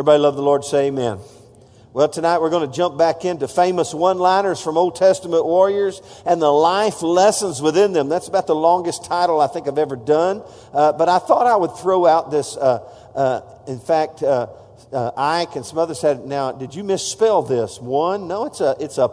Everybody love the Lord, say amen. Well, tonight we're going to jump back into famous one liners from Old Testament warriors and the life lessons within them. That's about the longest title I think I've ever done. Uh, but I thought I would throw out this. Uh, uh, in fact, uh, uh, Ike and some others said, Now, did you misspell this? One? No, it's a, it's a,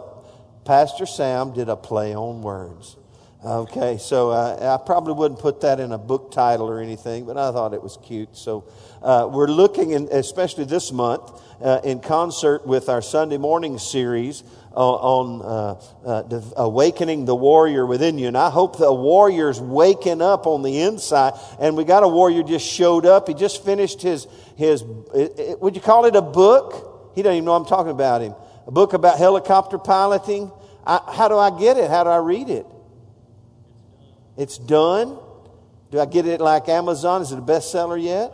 Pastor Sam did a play on words. Okay, so uh, I probably wouldn't put that in a book title or anything, but I thought it was cute. So uh, we're looking, in, especially this month, uh, in concert with our Sunday morning series on, uh, uh, awakening the warrior within you. And I hope the warrior's waking up on the inside. And we got a warrior just showed up. He just finished his, his would you call it a book? He doesn't even know I'm talking about him. A book about helicopter piloting. I, how do I get it? How do I read it? It's done. Do I get it like Amazon? Is it a bestseller yet?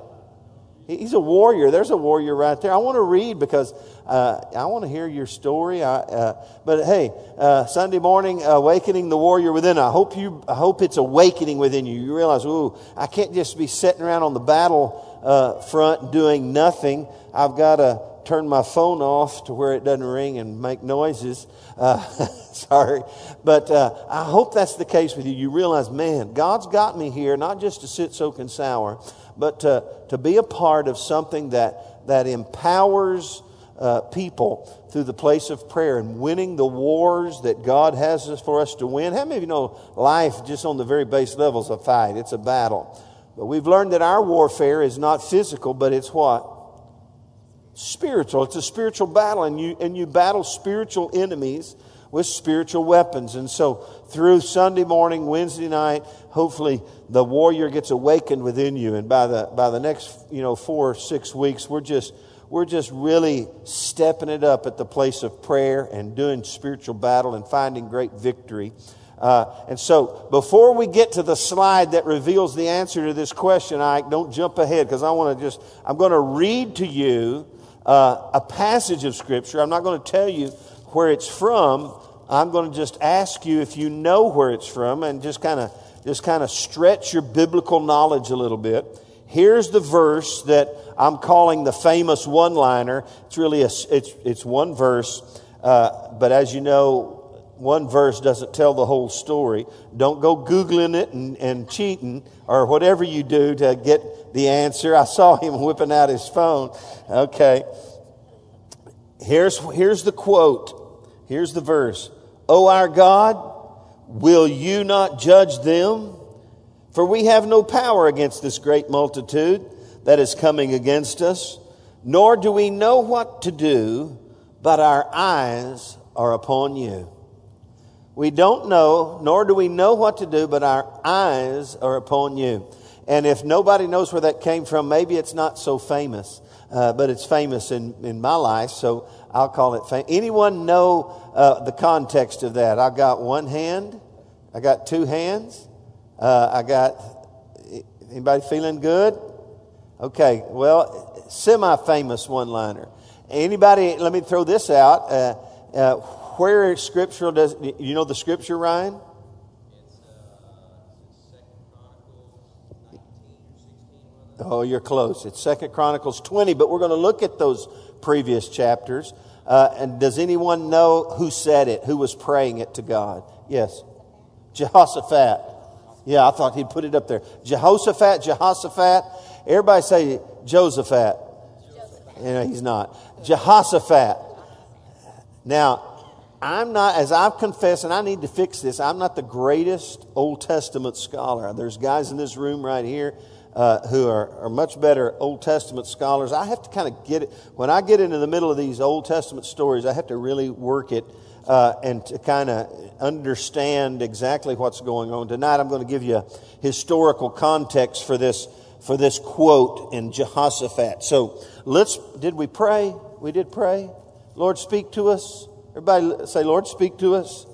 He's a warrior. There's a warrior right there. I want to read because uh, I want to hear your story. I, uh, but hey, uh, Sunday morning, awakening the warrior within. I hope you. I hope it's awakening within you. You realize, ooh, I can't just be sitting around on the battle uh, front doing nothing. I've got to turn my phone off to where it doesn't ring and make noises. Uh, sorry. But uh, I hope that's the case with you. You realize, man, God's got me here not just to sit, soak, and sour, but to, to be a part of something that, that empowers uh, people through the place of prayer and winning the wars that God has for us to win. How many of you know life just on the very base level is a fight? It's a battle. But we've learned that our warfare is not physical, but it's what? Spiritual. It's a spiritual battle, and you, and you battle spiritual enemies with spiritual weapons. And so, through Sunday morning, Wednesday night, hopefully the warrior gets awakened within you. And by the, by the next, you know, four or six weeks, we're just, we're just really stepping it up at the place of prayer and doing spiritual battle and finding great victory. Uh, and so, before we get to the slide that reveals the answer to this question, I don't jump ahead because I want to just, I'm going to read to you uh, a passage of Scripture. I'm not going to tell you where it's from. I'm going to just ask you if you know where it's from and just kind of just kind of stretch your biblical knowledge a little bit. Here's the verse that I'm calling the famous one-liner. It's really a, it's it's one verse, uh, but as you know, one verse doesn't tell the whole story. Don't go Googling it and, and cheating or whatever you do to get the answer. I saw him whipping out his phone. Okay. Here's, here's the quote. Here's the verse. O our God, will you not judge them? For we have no power against this great multitude that is coming against us, nor do we know what to do, but our eyes are upon you. We don't know, nor do we know what to do, but our eyes are upon you. And if nobody knows where that came from, maybe it's not so famous, uh, but it's famous in, in my life, so I'll call it famous. Anyone know uh, the context of that? I got one hand, I got two hands, uh, I got. Anybody feeling good? Okay, well, semi famous one liner. Anybody, let me throw this out. Uh, uh, where scriptural does you know the scripture, Ryan? Oh, you're close. It's Second Chronicles 20, but we're going to look at those previous chapters. Uh, and does anyone know who said it? Who was praying it to God? Yes. Jehoshaphat. Yeah, I thought he'd put it up there. Jehoshaphat, Jehoshaphat. Everybody say Josaphat. You know, he's not. Jehoshaphat. Now, I'm not, as I've confessed, and I need to fix this, I'm not the greatest Old Testament scholar. There's guys in this room right here uh, who are, are much better Old Testament scholars. I have to kind of get it. When I get into the middle of these Old Testament stories, I have to really work it uh, and to kind of understand exactly what's going on. Tonight, I'm going to give you a historical context for this for this quote in Jehoshaphat. So let's. Did we pray? We did pray. Lord, speak to us. Everybody say, Lord, speak to us.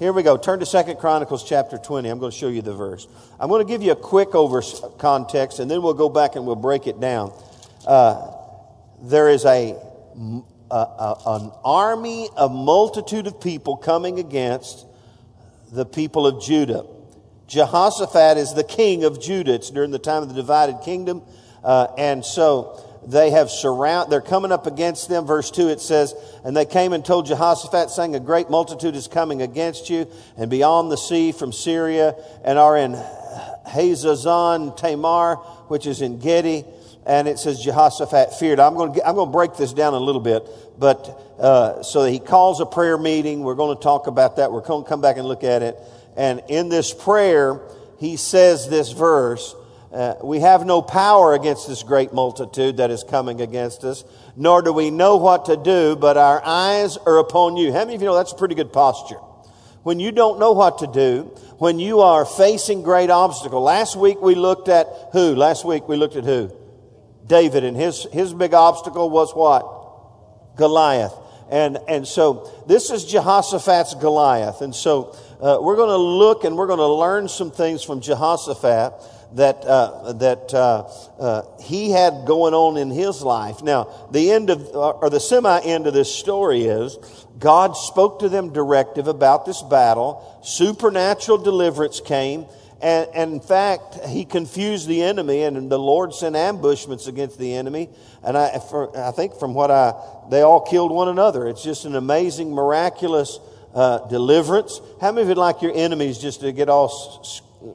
Here we go. Turn to Second Chronicles chapter 20. I'm going to show you the verse. I'm going to give you a quick over context, and then we'll go back and we'll break it down. Uh, there is a, a, a, an army, a multitude of people coming against the people of Judah. Jehoshaphat is the king of Judah. It's during the time of the divided kingdom. Uh, and so they have surround, they're coming up against them. Verse 2 it says, And they came and told Jehoshaphat, saying, A great multitude is coming against you, and beyond the sea from Syria, and are in Hazazon Tamar, which is En Gedi. And it says Jehoshaphat feared. I'm going to, I'm going to break this down a little bit, but uh, so he calls a prayer meeting. We're going to talk about that. We're going to come back and look at it. And in this prayer, he says this verse uh, we have no power against this great multitude that is coming against us, nor do we know what to do, but our eyes are upon you. How many of you know that's a pretty good posture? When you don't know what to do, when you are facing great obstacle. Last week we looked at who? Last week we looked at who? David, and his, his big obstacle was what? Goliath. And, and so this is Jehoshaphat's Goliath. And so uh, we're going to look and we're going to learn some things from Jehoshaphat that, uh, that uh, uh, he had going on in his life. Now, the end of, or the semi end of this story is God spoke to them directive about this battle. Supernatural deliverance came. And, and, in fact, he confused the enemy, and the Lord sent ambushments against the enemy. And I, for, I think from what I, they all killed one another. It's just an amazing, miraculous uh, deliverance. How many of you like your enemies just to get all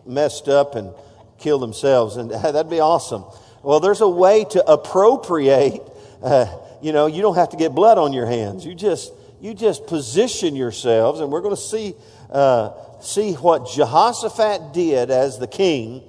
messed up and kill themselves, and that'd be awesome. Well, there's a way to appropriate. Uh, you know, you don't have to get blood on your hands. You just you just position yourselves, and we're going to see uh, see what Jehoshaphat did as the king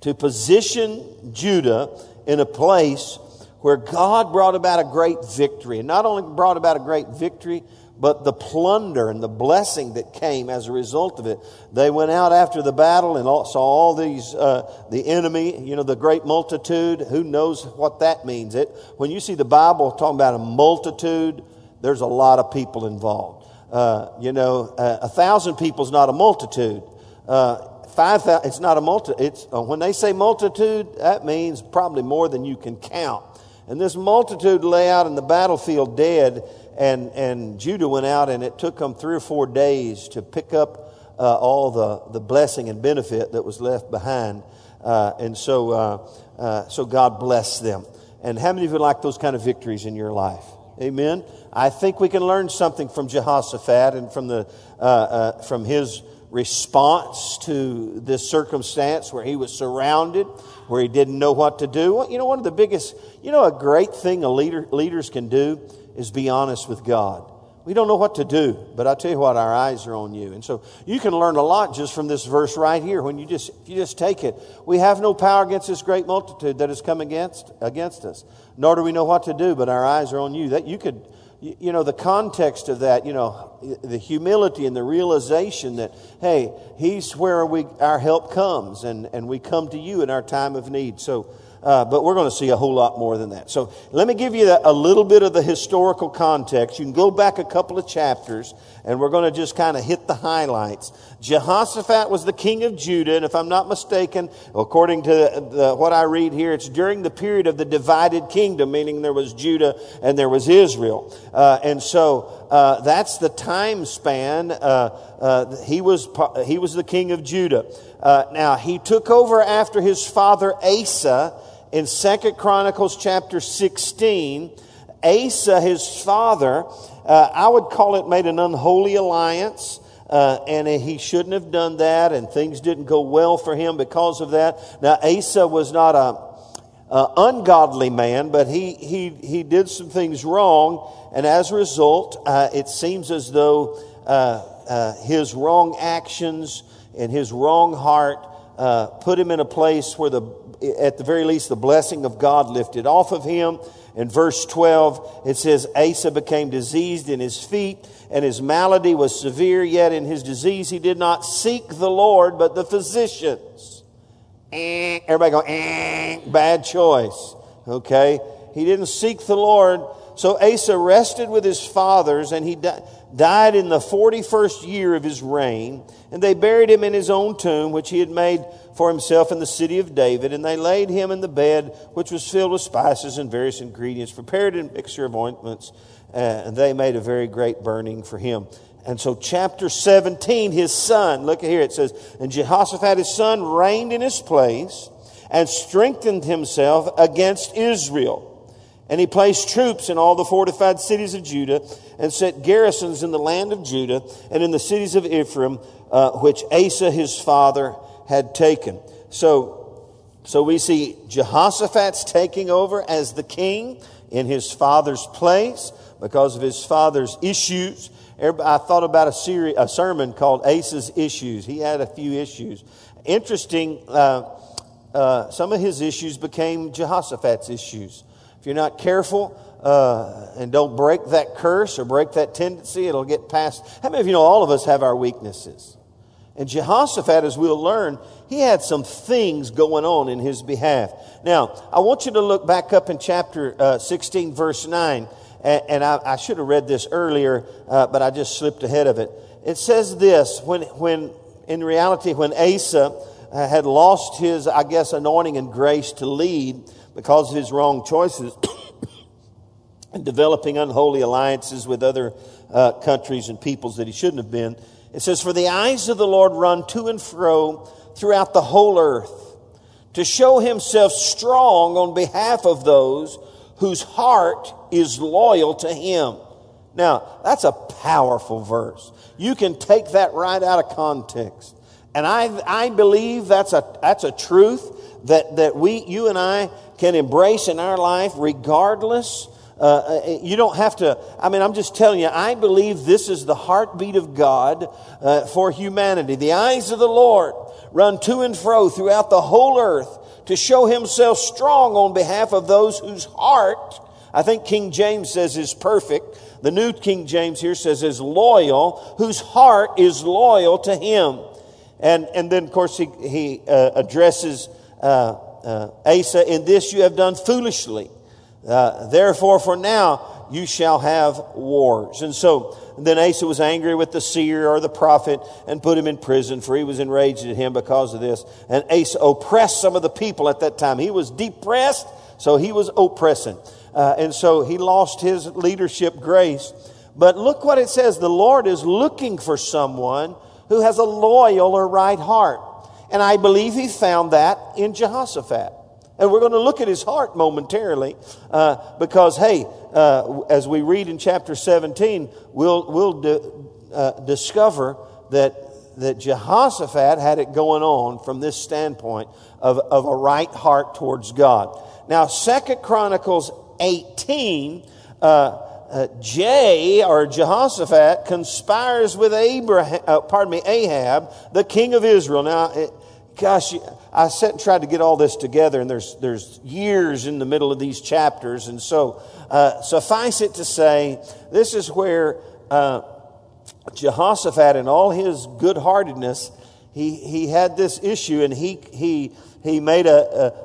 to position Judah in a place where God brought about a great victory, and not only brought about a great victory, but the plunder and the blessing that came as a result of it. They went out after the battle and saw all these, uh, the enemy, you know, the great multitude. Who knows what that means? It, when you see the Bible talking about a multitude, there's a lot of people involved. Uh, you know, uh, a thousand people is not a multitude. Uh, five thousand, it's not a multitude. It's, uh, when they say multitude, that means probably more than you can count. And this multitude lay out in the battlefield dead, and, and Judah went out, and it took them three or four days to pick up uh, all the, the blessing and benefit that was left behind. Uh, and so, uh, uh so God blessed them. And how many of you like those kind of victories in your life? Amen. I think we can learn something from Jehoshaphat and from, the, uh, uh, from his response to this circumstance where he was surrounded, where he didn't know what to do. You know, one of the biggest, you know, a great thing a leader, leaders can do is be honest with God. We don't know what to do, but I tell you what, our eyes are on you. And so you can learn a lot just from this verse right here when you just, you just take it. We have no power against this great multitude that has come against, against us, nor do we know what to do, but our eyes are on you. That you could, you know, the context of that, you know, the humility and the realization that, hey, He's where we, our help comes, and, and we come to you in our time of need. So, uh, but we're going to see a whole lot more than that. So let me give you a little bit of the historical context. You can go back a couple of chapters, and we're going to just kind of hit the highlights. Jehoshaphat was the king of Judah, and if I'm not mistaken, according to the, the, what I read here, it's during the period of the divided kingdom, meaning there was Judah and there was Israel. Uh, and so uh, that's the time span. Uh, uh, he was he was the king of Judah. Uh, now he took over after his father Asa in Second Chronicles chapter 16, Asa, his father, uh, I would call it made an unholy alliance. Uh, and he shouldn't have done that, and things didn't go well for him because of that. Now, Asa was not a, a ungodly man, but he, he, he did some things wrong, and as a result, uh, it seems as though uh, uh his wrong actions and his wrong heart uh, put him in a place where the at the very least, the blessing of God lifted off of him. In verse 12, it says, Asa became diseased in his feet, and his malady was severe, yet in his disease he did not seek the Lord, but the physicians. Eh, everybody go, eh, bad choice. Okay? He didn't seek the Lord. So Asa rested with his fathers, and he died in the 41st year of his reign. And they buried him in his own tomb, which he had made for himself in the city of David, and they laid him in the bed which was filled with spices and various ingredients, prepared in a mixture of ointments, uh, and they made a very great burning for him. And so, chapter 17, his son, look here, it says, And Jehoshaphat, his son, reigned in his place and strengthened himself against Israel. And he placed troops in all the fortified cities of Judah and set garrisons in the land of Judah and in the cities of Ephraim, uh, which Asa his father had taken. So, so we see Jehoshaphat's taking over as the king in his father's place because of his father's issues. I thought about a, series, a sermon called Asa's Issues. He had a few issues. Interesting, uh, uh, some of his issues became Jehoshaphat's issues. If you're not careful uh, and don't break that curse or break that tendency, it'll get past. How many of you know all of us have our weaknesses? And Jehoshaphat, as we'll learn, he had some things going on in his behalf. Now, I want you to look back up in chapter uh, 16, verse 9. And, and I, I, should have read this earlier, uh, but I just slipped ahead of it. It says this when, when in reality, when Asa uh, had lost his, I guess, anointing and grace to lead, because of his wrong choices and developing unholy alliances with other uh, countries and peoples that he shouldn't have been. It says, For the eyes of the Lord run to and fro throughout the whole earth to show himself strong on behalf of those whose heart is loyal to him. Now, that's a powerful verse. You can take that right out of context. And I, I believe that's a, that's a truth that, that we, you and I can embrace in our life regardless. Uh, uh, you don't have to, I mean, I'm just telling you, I believe this is the heartbeat of God uh, for humanity. The eyes of the Lord run to and fro throughout the whole earth to show himself strong on behalf of those whose heart, I think King James says is perfect. The New King James here says is loyal, whose heart is loyal to him. And, and then, of course, he, he uh, addresses uh, uh, Asa, in this you have done foolishly. Uh, therefore, for now you shall have wars. And so then Asa was angry with the seer or the prophet and put him in prison, for he was enraged at him because of this. And Asa oppressed some of the people at that time. He was depressed, so he was oppressing. Uh, and so he lost his leadership grace. But look what it says the Lord is looking for someone who has a loyal or right heart. And I believe he found that in Jehoshaphat. And we're going to look at his heart momentarily uh, because, hey, uh, as we read in chapter 17, we'll, we'll di- uh, discover that, that Jehoshaphat had it going on from this standpoint of, of a right heart towards God. Now, Second Chronicles 18 uh, uh, Jay or Jehoshaphat conspires with Abraham, uh, pardon me, Ahab, the king of Israel. Now, gosh, I sat and tried to get all this together, and there's there's years in the middle of these chapters, and so uh, suffice it to say, this is where uh, Jehoshaphat, in all his good heartedness, he he had this issue, and he he he made a,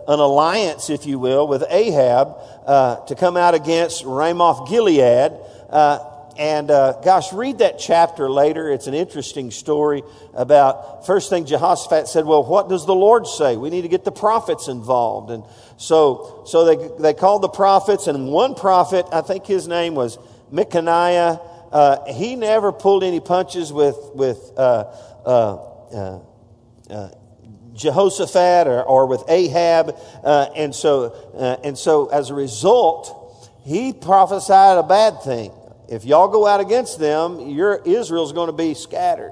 a, an alliance, if you will, with Ahab uh, to come out against Ramoth Gilead. Uh, and uh, gosh, read that chapter later. It's an interesting story about first thing Jehoshaphat said. Well, what does the Lord say? We need to get the prophets involved, and so so they they called the prophets, and one prophet, I think his name was Micaiah. Uh, he never pulled any punches with with uh, uh, Jehoshaphat or, or with Ahab. Uh, and, so, uh, and so as a result, he prophesied a bad thing. If y'all go out against them, your Israel's going to be scattered.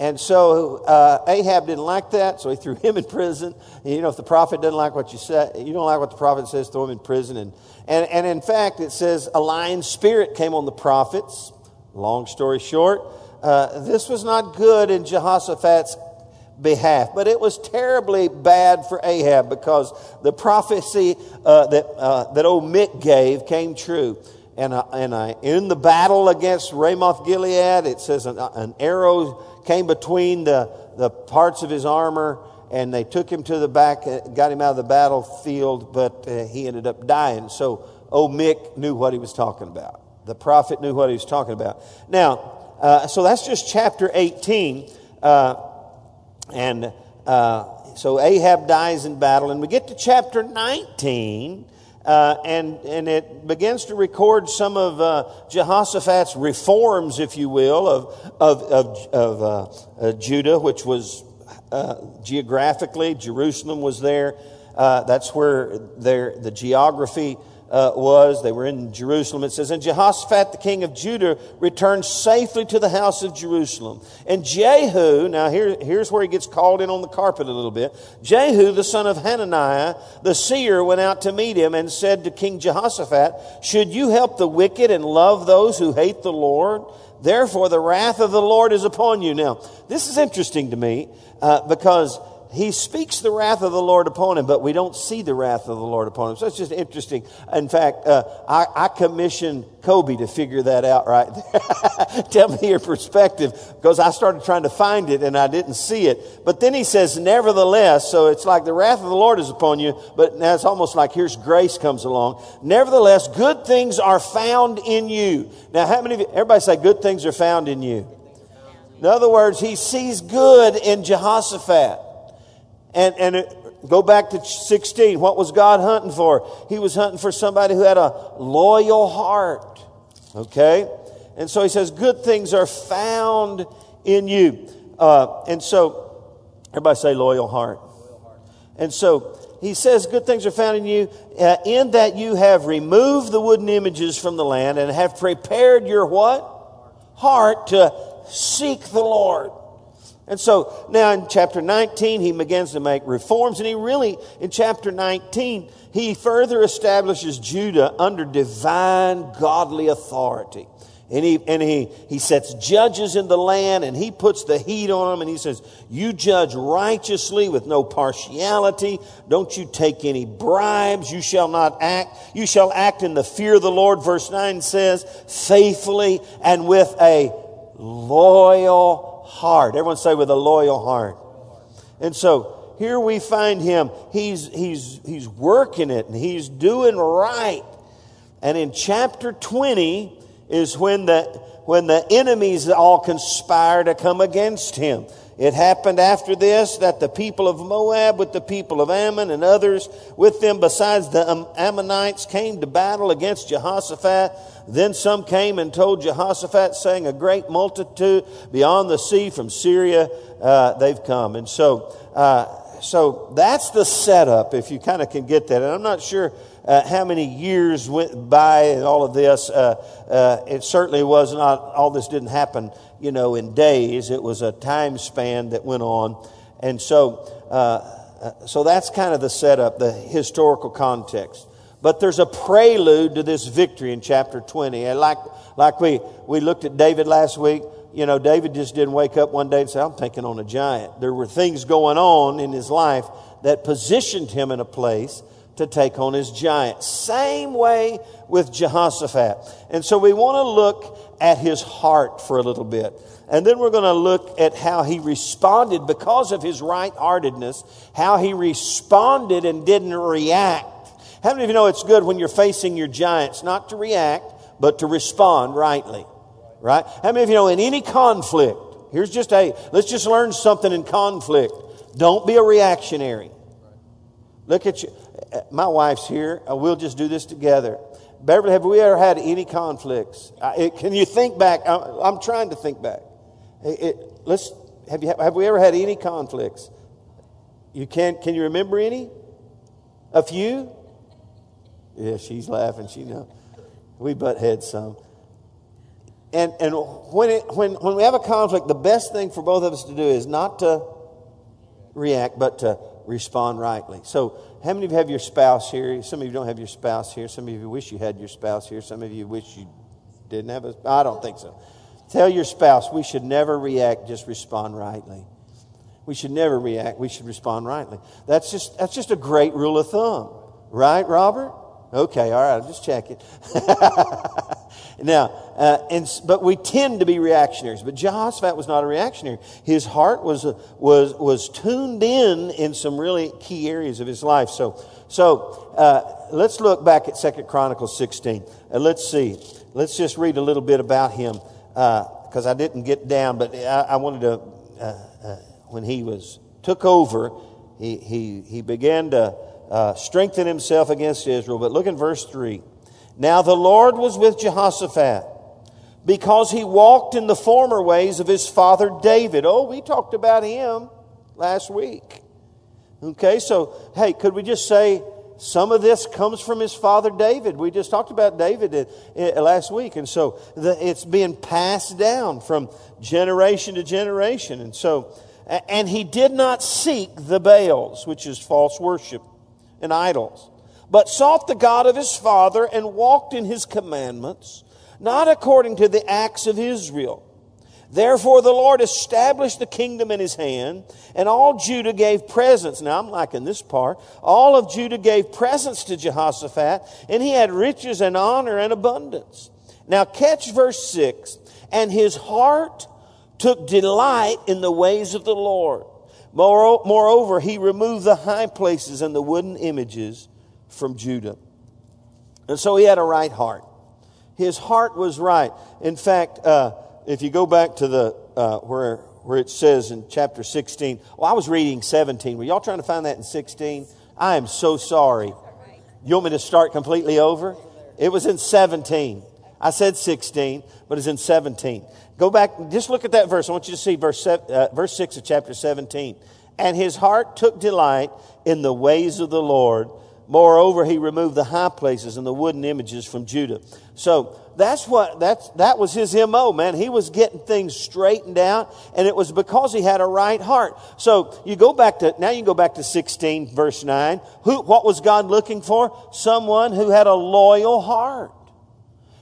And so uh, Ahab didn't like that, so he threw him in prison. And, you know, if the prophet doesn't like what you say, you don't like what the prophet says, throw him in prison. And, and, and in fact, it says a lying spirit came on the prophets. Long story short, uh, this was not good in Jehoshaphat's behalf. But it was terribly bad for Ahab because the prophecy uh, that, uh, that old Mick gave came true. And, and in the battle against Ramoth Gilead, it says an, an, arrow came between the, the parts of his armor, and they took him to the back, uh, got him out of the battlefield, but uh, he ended up dying. So old Mick knew what he was talking about. The prophet knew what he was talking about. Now, uh, so that's just chapter 18. Uh, and uh, so Ahab dies in battle, and we get to chapter 19. Uh, and, and it begins to record some of uh, Jehoshaphat's reforms, if you will, of, of, of, of uh, uh Judah, which was uh, geographically, Jerusalem was there. Uh, that's where there, the geography uh, was. They were in Jerusalem. It says, And Jehoshaphat, the king of Judah, returned safely to the house of Jerusalem. And Jehu, now here, here's where he gets called in on the carpet a little bit. Jehu, the son of Hananiah, the seer, went out to meet him and said to King Jehoshaphat, Should you help the wicked and love those who hate the Lord? Therefore, the wrath of the Lord is upon you. Now, this is interesting to me uh, because he speaks the wrath of the Lord upon him, but we don't see the wrath of the Lord upon him. So it's just interesting. In fact, uh, I, I commissioned Kobe to figure that out right there. Tell me your perspective, because I started trying to find it and I didn't see it. But then he says, nevertheless, so it's like the wrath of the Lord is upon you, but now it's almost like here's grace comes along. Nevertheless, good things are found in you. Now, how many of you, everybody say good things are found in you? In other words, he sees good in Jehoshaphat. And, and it, go back to 16. What was God hunting for? He was hunting for somebody who had a loyal heart. Okay? And so he says, good things are found in you. Uh, and so, everybody say loyal heart. And so, he says, good things are found in you, uh, in that you have removed the wooden images from the land and have prepared your what? Heart to seek the Lord. And so now in chapter 19, he begins to make reforms, and he really, in chapter 19, he further establishes Judah under divine godly authority. And he, and he, he sets judges in the land and he puts the heat on them and he says, You judge righteously with no partiality. Don't you take any bribes. You shall not act. You shall act in the fear of the Lord. Verse 9 says, faithfully and with a loyal heart. Everyone say with a loyal heart. And so here we find him. He's, he's, he's working it and he's doing right. And in chapter 20 is when the, when the enemies all conspire to come against him. It happened after this that the people of Moab with the people of Ammon and others with them besides the Ammonites came to battle against Jehoshaphat. Then some came and told Jehoshaphat saying, a great multitude beyond the sea from Syria, uh, they've come. And so, uh, so that's the setup if you kind of can get that. And I'm not sure uh, how many years went by and all of this. Uh, uh, it certainly was not, all this didn't happen, you know, in days. It was a time span that went on. And so, uh, uh, so that's kind of the setup, the historical context. But there's a prelude to this victory in chapter 20. And like, like we, we looked at David last week, you know, David just didn't wake up one day and say, I'm taking on a giant. There were things going on in his life that positioned him in a place to take on his giant. Same way with Jehoshaphat. And so we want to look at his heart for a little bit. And then we're going to look at how he responded because of his right heartedness, how he responded and didn't react. How many of you know it's good when you're facing your giants not to react, but to respond rightly? Right? How many of you know in any conflict, here's just a, let's just learn something in conflict. Don't be a reactionary. Look at you my wife's here. We'll just do this together. Beverly, have we ever had any conflicts? It, can you think back? I, am trying to think back. It, it, let's have you have we ever had any conflicts? You can't, can you remember any? A few? Yeah, she's laughing. She know we butt heads some. And and when it when when we have a conflict, the best thing for both of us to do is not to react, but to respond rightly. So how many of you have your spouse here? Some of you don't have your spouse here. Some of you wish you had your spouse here. Some of you wish you didn't have a I don't think so. Tell your spouse we should never react, just respond rightly. We should never react, we should respond rightly. That's just that's just a great rule of thumb. Right, Robert? Okay, all right, I'll just checking. now, uh, and, but we tend to be reactionaries. But Jehoshaphat was not a reactionary. His heart was, uh, was, was tuned in in some really key areas of his life. So, so uh, let's look back at Second Chronicles 16. Uh, let's see. Let's just read a little bit about him because uh, I didn't get down, but I, I wanted to, uh, when he was took over, he, he, he began to uh, strengthen himself against Israel. But look in verse 3. Now the Lord was with Jehoshaphat because he walked in the former ways of his father David. Oh, we talked about him last week. Okay, so hey, could we just say some of this comes from his father David. We just talked about David uh, uh, last week. And so it's being passed down from generation to generation. And so, and he did not seek the Baals, which is false worship and idols, but sought the God of his father and walked in his commandments, not according to the acts of Israel Therefore, the Lord established the kingdom in his hand, and all Judah gave presents. Now, I'm liking this part. All of Judah gave presents to Jehoshaphat, and he had riches and honor and abundance. Now, catch verse 6. And his heart took delight in the ways of the Lord. Moreover, he removed the high places and the wooden images from Judah. And so he had a right heart. His heart was right. In fact, uh, if you go back to the uh, where where it says in chapter 16, well, I was reading 17. Were y'all trying to find that in 16? I am so sorry. You want me to start completely over? It was in 17. I said 16, but it's in 17. Go back, just look at that verse. I want you to see verse, uh, verse 6 of chapter 17. And his heart took delight in the ways of the Lord. Moreover, he removed the high places and the wooden images from Judah. So that's what that's that was his mo man. He was getting things straightened out and it was because he had a right heart. So you go back to now you go back to 16 verse 9 who what was god looking for? Someone who had a loyal heart.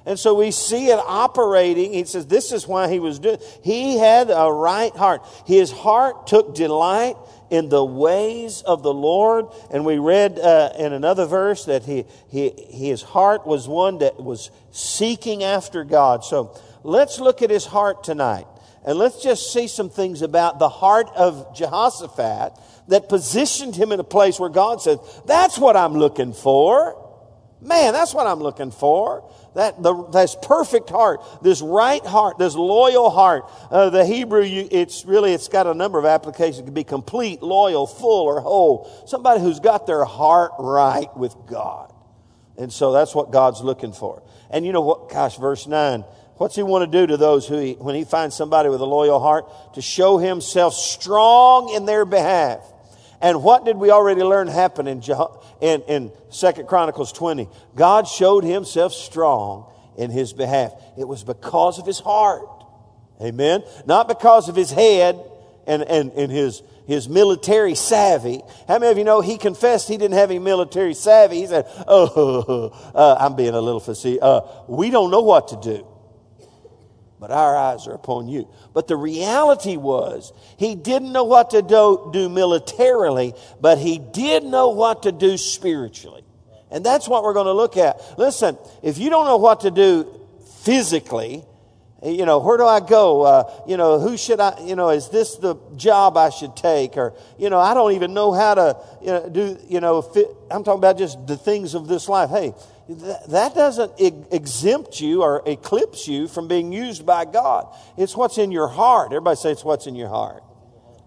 And so we see it operating. He says this is why he was doing he had a right heart. His heart took delight in the ways of the Lord. And we read uh, in another verse that he, he, his heart was one that was seeking after God. So let's look at his heart tonight. And let's just see some things about the heart of Jehoshaphat that positioned him in a place where God said, That's what I'm looking for. Man, that's what I'm looking for. That, the, this perfect heart, this right heart, this loyal heart. Uh, the Hebrew, you, it's really, it's got a number of applications. It can be complete, loyal, full, or whole. Somebody who's got their heart right with God. And so that's what God's looking for. And you know what? Gosh, verse 9. What's he want to do to those who, he, when he finds somebody with a loyal heart? To show himself strong in their behalf. And what did we already learn happened in, in, in 2 Chronicles 20? God showed himself strong in his behalf. It was because of his heart. Amen. Not because of his head and, and, and his, his military savvy. How many of you know he confessed he didn't have any military savvy? He said, Oh, uh, I'm being a little facetious. Uh, we don't know what to do but our eyes are upon you. But the reality was, he didn't know what to do, do, militarily, but he did know what to do spiritually. And that's what we're going to look at. Listen, if you don't know what to do physically, you know, where do I go? Uh, you know, who should I, you know, is this the job I should take? Or, you know, I don't even know how to you know, do, you know, fit, I'm talking about just the things of this life. Hey, that doesn't exempt you or eclipse you from being used by God. It's what's in your heart. Everybody say it's what's in your heart.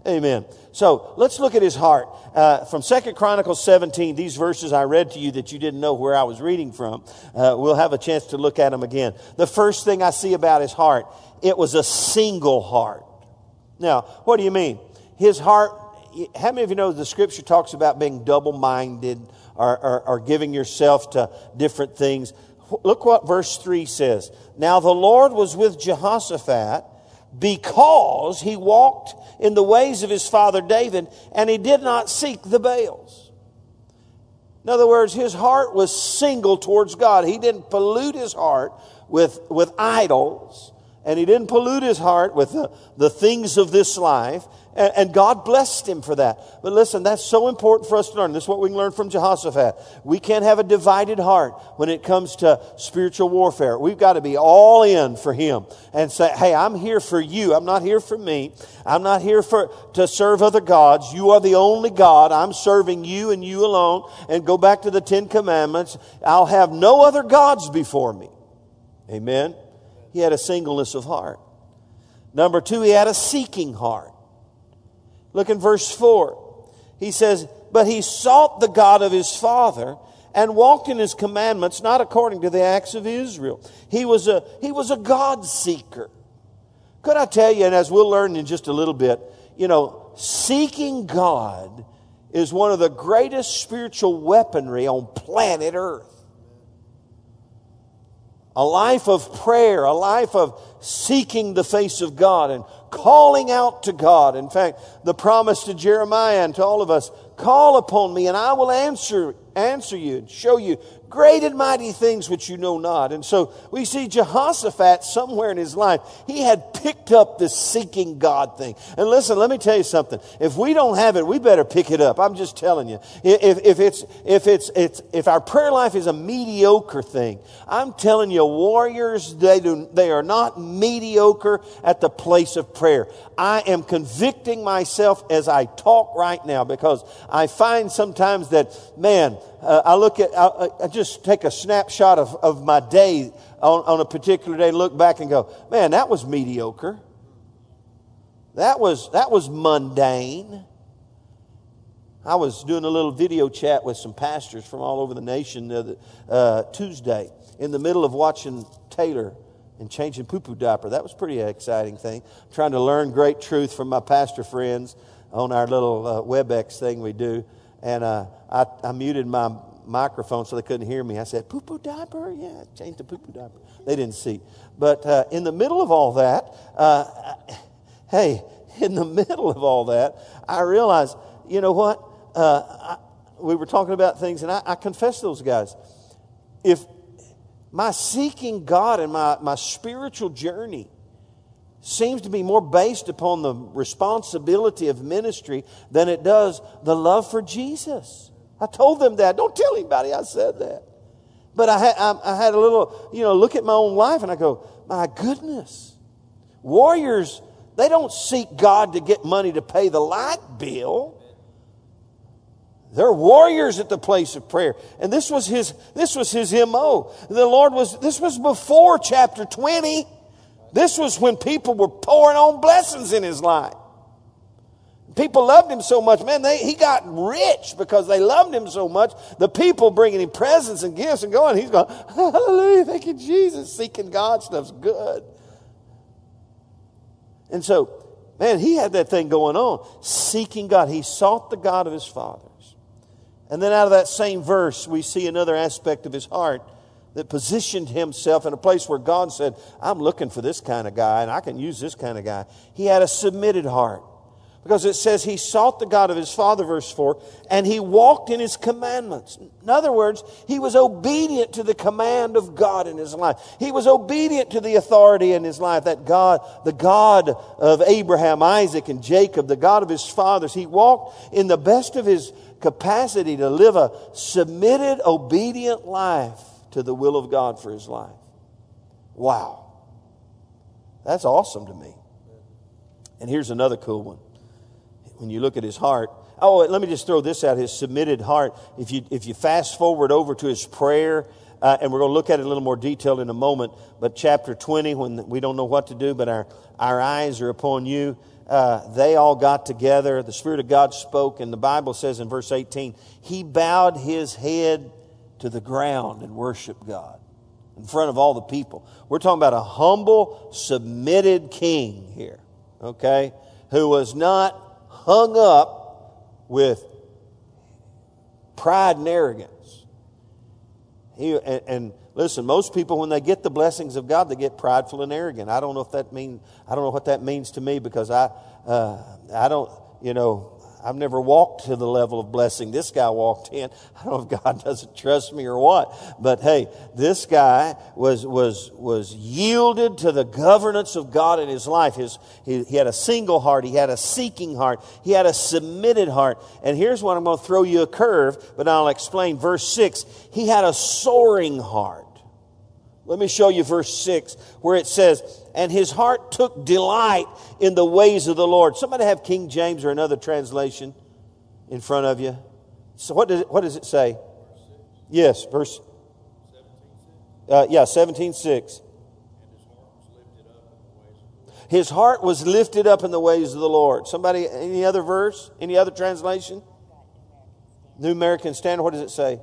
Amen. So let's look at his heart. Uh, from Second Chronicles 17, these verses I read to you that you didn't know where I was reading from, uh, we'll have a chance to look at them again. The first thing I see about his heart, it was a single heart. Now, what do you mean? His heart, how many of you know the scripture talks about being double minded or, or, or giving yourself to different things. Look what verse 3 says. Now the Lord was with Jehoshaphat because he walked in the ways of his father David and he did not seek the Baals. In other words, his heart was single towards God. He didn't pollute his heart with, with idols and he didn't pollute his heart with the, the things of this life. And, and, God blessed him for that. But listen, that's so important for us to learn. This is what we can learn from Jehoshaphat. We can't have a divided heart when it comes to spiritual warfare. We've got to be all in for him and say, hey, I'm here for you. I'm not here for me. I'm not here for, to serve other gods. You are the only God. I'm serving you and you alone. And go back to the Ten Commandments. I'll have no other gods before me. Amen. He had a singleness of heart. Number two, he had a seeking heart. Look in verse 4. He says, But he sought the God of his father and walked in his commandments, not according to the acts of Israel. He was a, he was a God seeker. Could I tell you, and as we'll learn in just a little bit, you know, seeking God is one of the greatest spiritual weaponry on planet Earth. A life of prayer, a life of seeking the face of God and calling out to God. In fact, the promise to Jeremiah and to all of us, call upon me and I will answer, answer you and show you great and mighty things which you know not. And so we see Jehoshaphat somewhere in his life, he had picked up this seeking God thing. And listen, let me tell you something. If we don't have it, we better pick it up. I'm just telling you. If, if it's, if it's, it's, if our prayer life is a mediocre thing, I'm telling you, warriors, they do, they are not mediocre at the place of prayer. I am convicting myself as I talk right now because I find sometimes that, man, uh, I look at, I, I, just take a snapshot of, of my day on, on a particular day, look back and go, man, that was mediocre. That was, that was mundane. I was doing a little video chat with some pastors from all over the nation the, uh, Tuesday in the middle of watching Taylor and changing poo poo diaper. That was pretty exciting thing. trying to learn great truth from my pastor friends on our little uh, WebEx thing we do. And uh, I, I muted my microphone so they couldn't hear me. I said, poo poo diaper? Yeah, change the poo poo diaper. They didn't see. But uh, in the middle of all that, uh, hey, in the middle of all that, I realized, you know what? Uh, I, we were talking about things, and I, I confess those guys. If my seeking God and my, my spiritual journey seems to be more based upon the responsibility of ministry than it does the love for Jesus. I told them that. Don't tell anybody I said that. But I had, I, I had a little, you know, look at my own life and I go, my goodness. Warriors, they don't seek God to get money to pay the light bill. They're warriors at the place of prayer. And this was his, this was his MO. The Lord was, this was before chapter 20. This was when people were pouring on blessings in his life. People loved him so much, man, they, he got rich because they loved him so much. The people bringing him presents and gifts and going, he's going, hallelujah, thank you, Jesus. Seeking God stuff's good. And so, man, he had that thing going on, seeking God. He sought the God of his fathers. And then out of that same verse, we see another aspect of his heart that positioned himself in a place where God said, I'm looking for this kind of guy and I can use this kind of guy. He had a submitted heart. Because it says he sought the God of his father, verse 4, and he walked in his commandments. In other words, he was obedient to the command of God in his life. He was obedient to the authority in his life that God, the God of Abraham, Isaac, and Jacob, the God of his fathers, he walked in the best of his capacity to live a submitted, obedient life to the will of God for his life. Wow. That's awesome to me. And here's another cool one when you look at his heart. Oh, let me just throw this out his submitted heart. If you, if you fast forward over to his prayer, uh, and we're going to look at it in a little more detail in a moment, but chapter 20, when we don't know what to do, but our, our eyes are upon you, uh, they all got together. The Spirit of God spoke, and the Bible says in verse 18, he bowed his head to the ground and worship God in front of all the people. We're talking about a humble, submitted king here, okay, who was not hung up with pride and arrogance. He, and, and, listen, most people, when they get the blessings of God, they get prideful and arrogant. I don't know if that mean, I don't know what that means to me because I, uh, I don't, you know, I've never walked to the level of blessing this guy walked in. I don't know if God doesn't trust me or what, but hey, this guy was, was, was yielded to the governance of God in his life. His, he, he had a single heart. He had a seeking heart. He had a submitted heart. And here's what I'm going to throw you a curve, but I'll explain. Verse six, he had a soaring heart. Let me show you verse 6 where it says, And his heart took delight in the ways of the Lord. Somebody have King James or another translation in front of you. So what does it, what does it say? Yes, verse. Uh, yeah, 17 6. His heart was lifted up in the ways of the Lord. Somebody, any other verse? Any other translation? New American Standard, what does it say?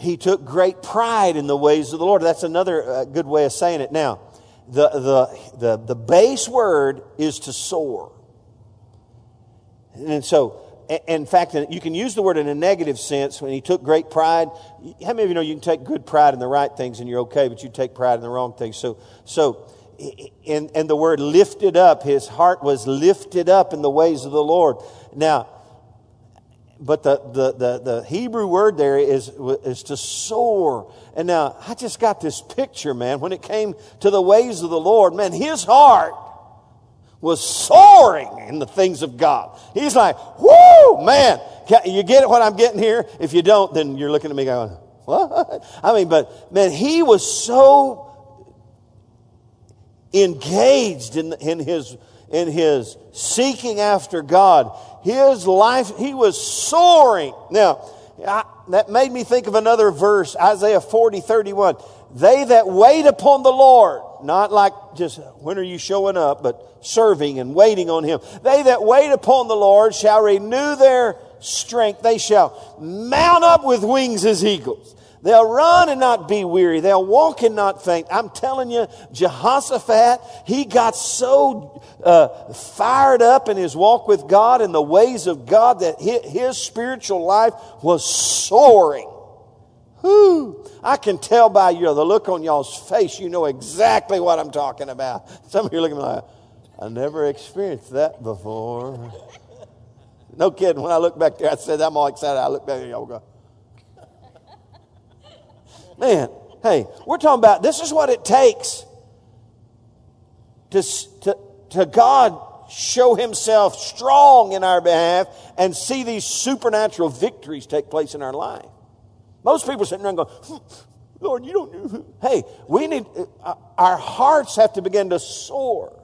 He took great pride in the ways of the Lord. That's another uh, good way of saying it. Now, the, the, the, the base word is to soar. And so, in fact, you can use the word in a negative sense when he took great pride. How many of you know you can take good pride in the right things and you're okay, but you take pride in the wrong things? So, so and, and the word lifted up, his heart was lifted up in the ways of the Lord. Now, but the, the, the, the, Hebrew word there is, is to soar. And now, I just got this picture, man. When it came to the ways of the Lord, man, his heart was soaring in the things of God. He's like, whoo, man. You get what I'm getting here? If you don't, then you're looking at me going, what? I mean, but man, he was so engaged in, in his in his seeking after God. His life, he was soaring. Now, I, that made me think of another verse, Isaiah 40, 31. They that wait upon the Lord, not like just when are you showing up, but serving and waiting on Him. They that wait upon the Lord shall renew their strength. They shall mount up with wings as eagles. They'll run and not be weary. They'll walk and not faint. I'm telling you, Jehoshaphat, he got so uh, fired up in his walk with God and the ways of God that his, spiritual life was soaring. Whew. I can tell by your, the look on y'all's face, you know exactly what I'm talking about. Some of you are looking at me like, I never experienced that before. No kidding. When I look back there, I said, I'm all excited. I look back there, y'all go, Man, hey, we're talking about this is what it takes to, to, to God show himself strong in our behalf and see these supernatural victories take place in our life. Most people sitting around going, hmm, Lord, you don't. Hey, we need, uh, our hearts have to begin to soar.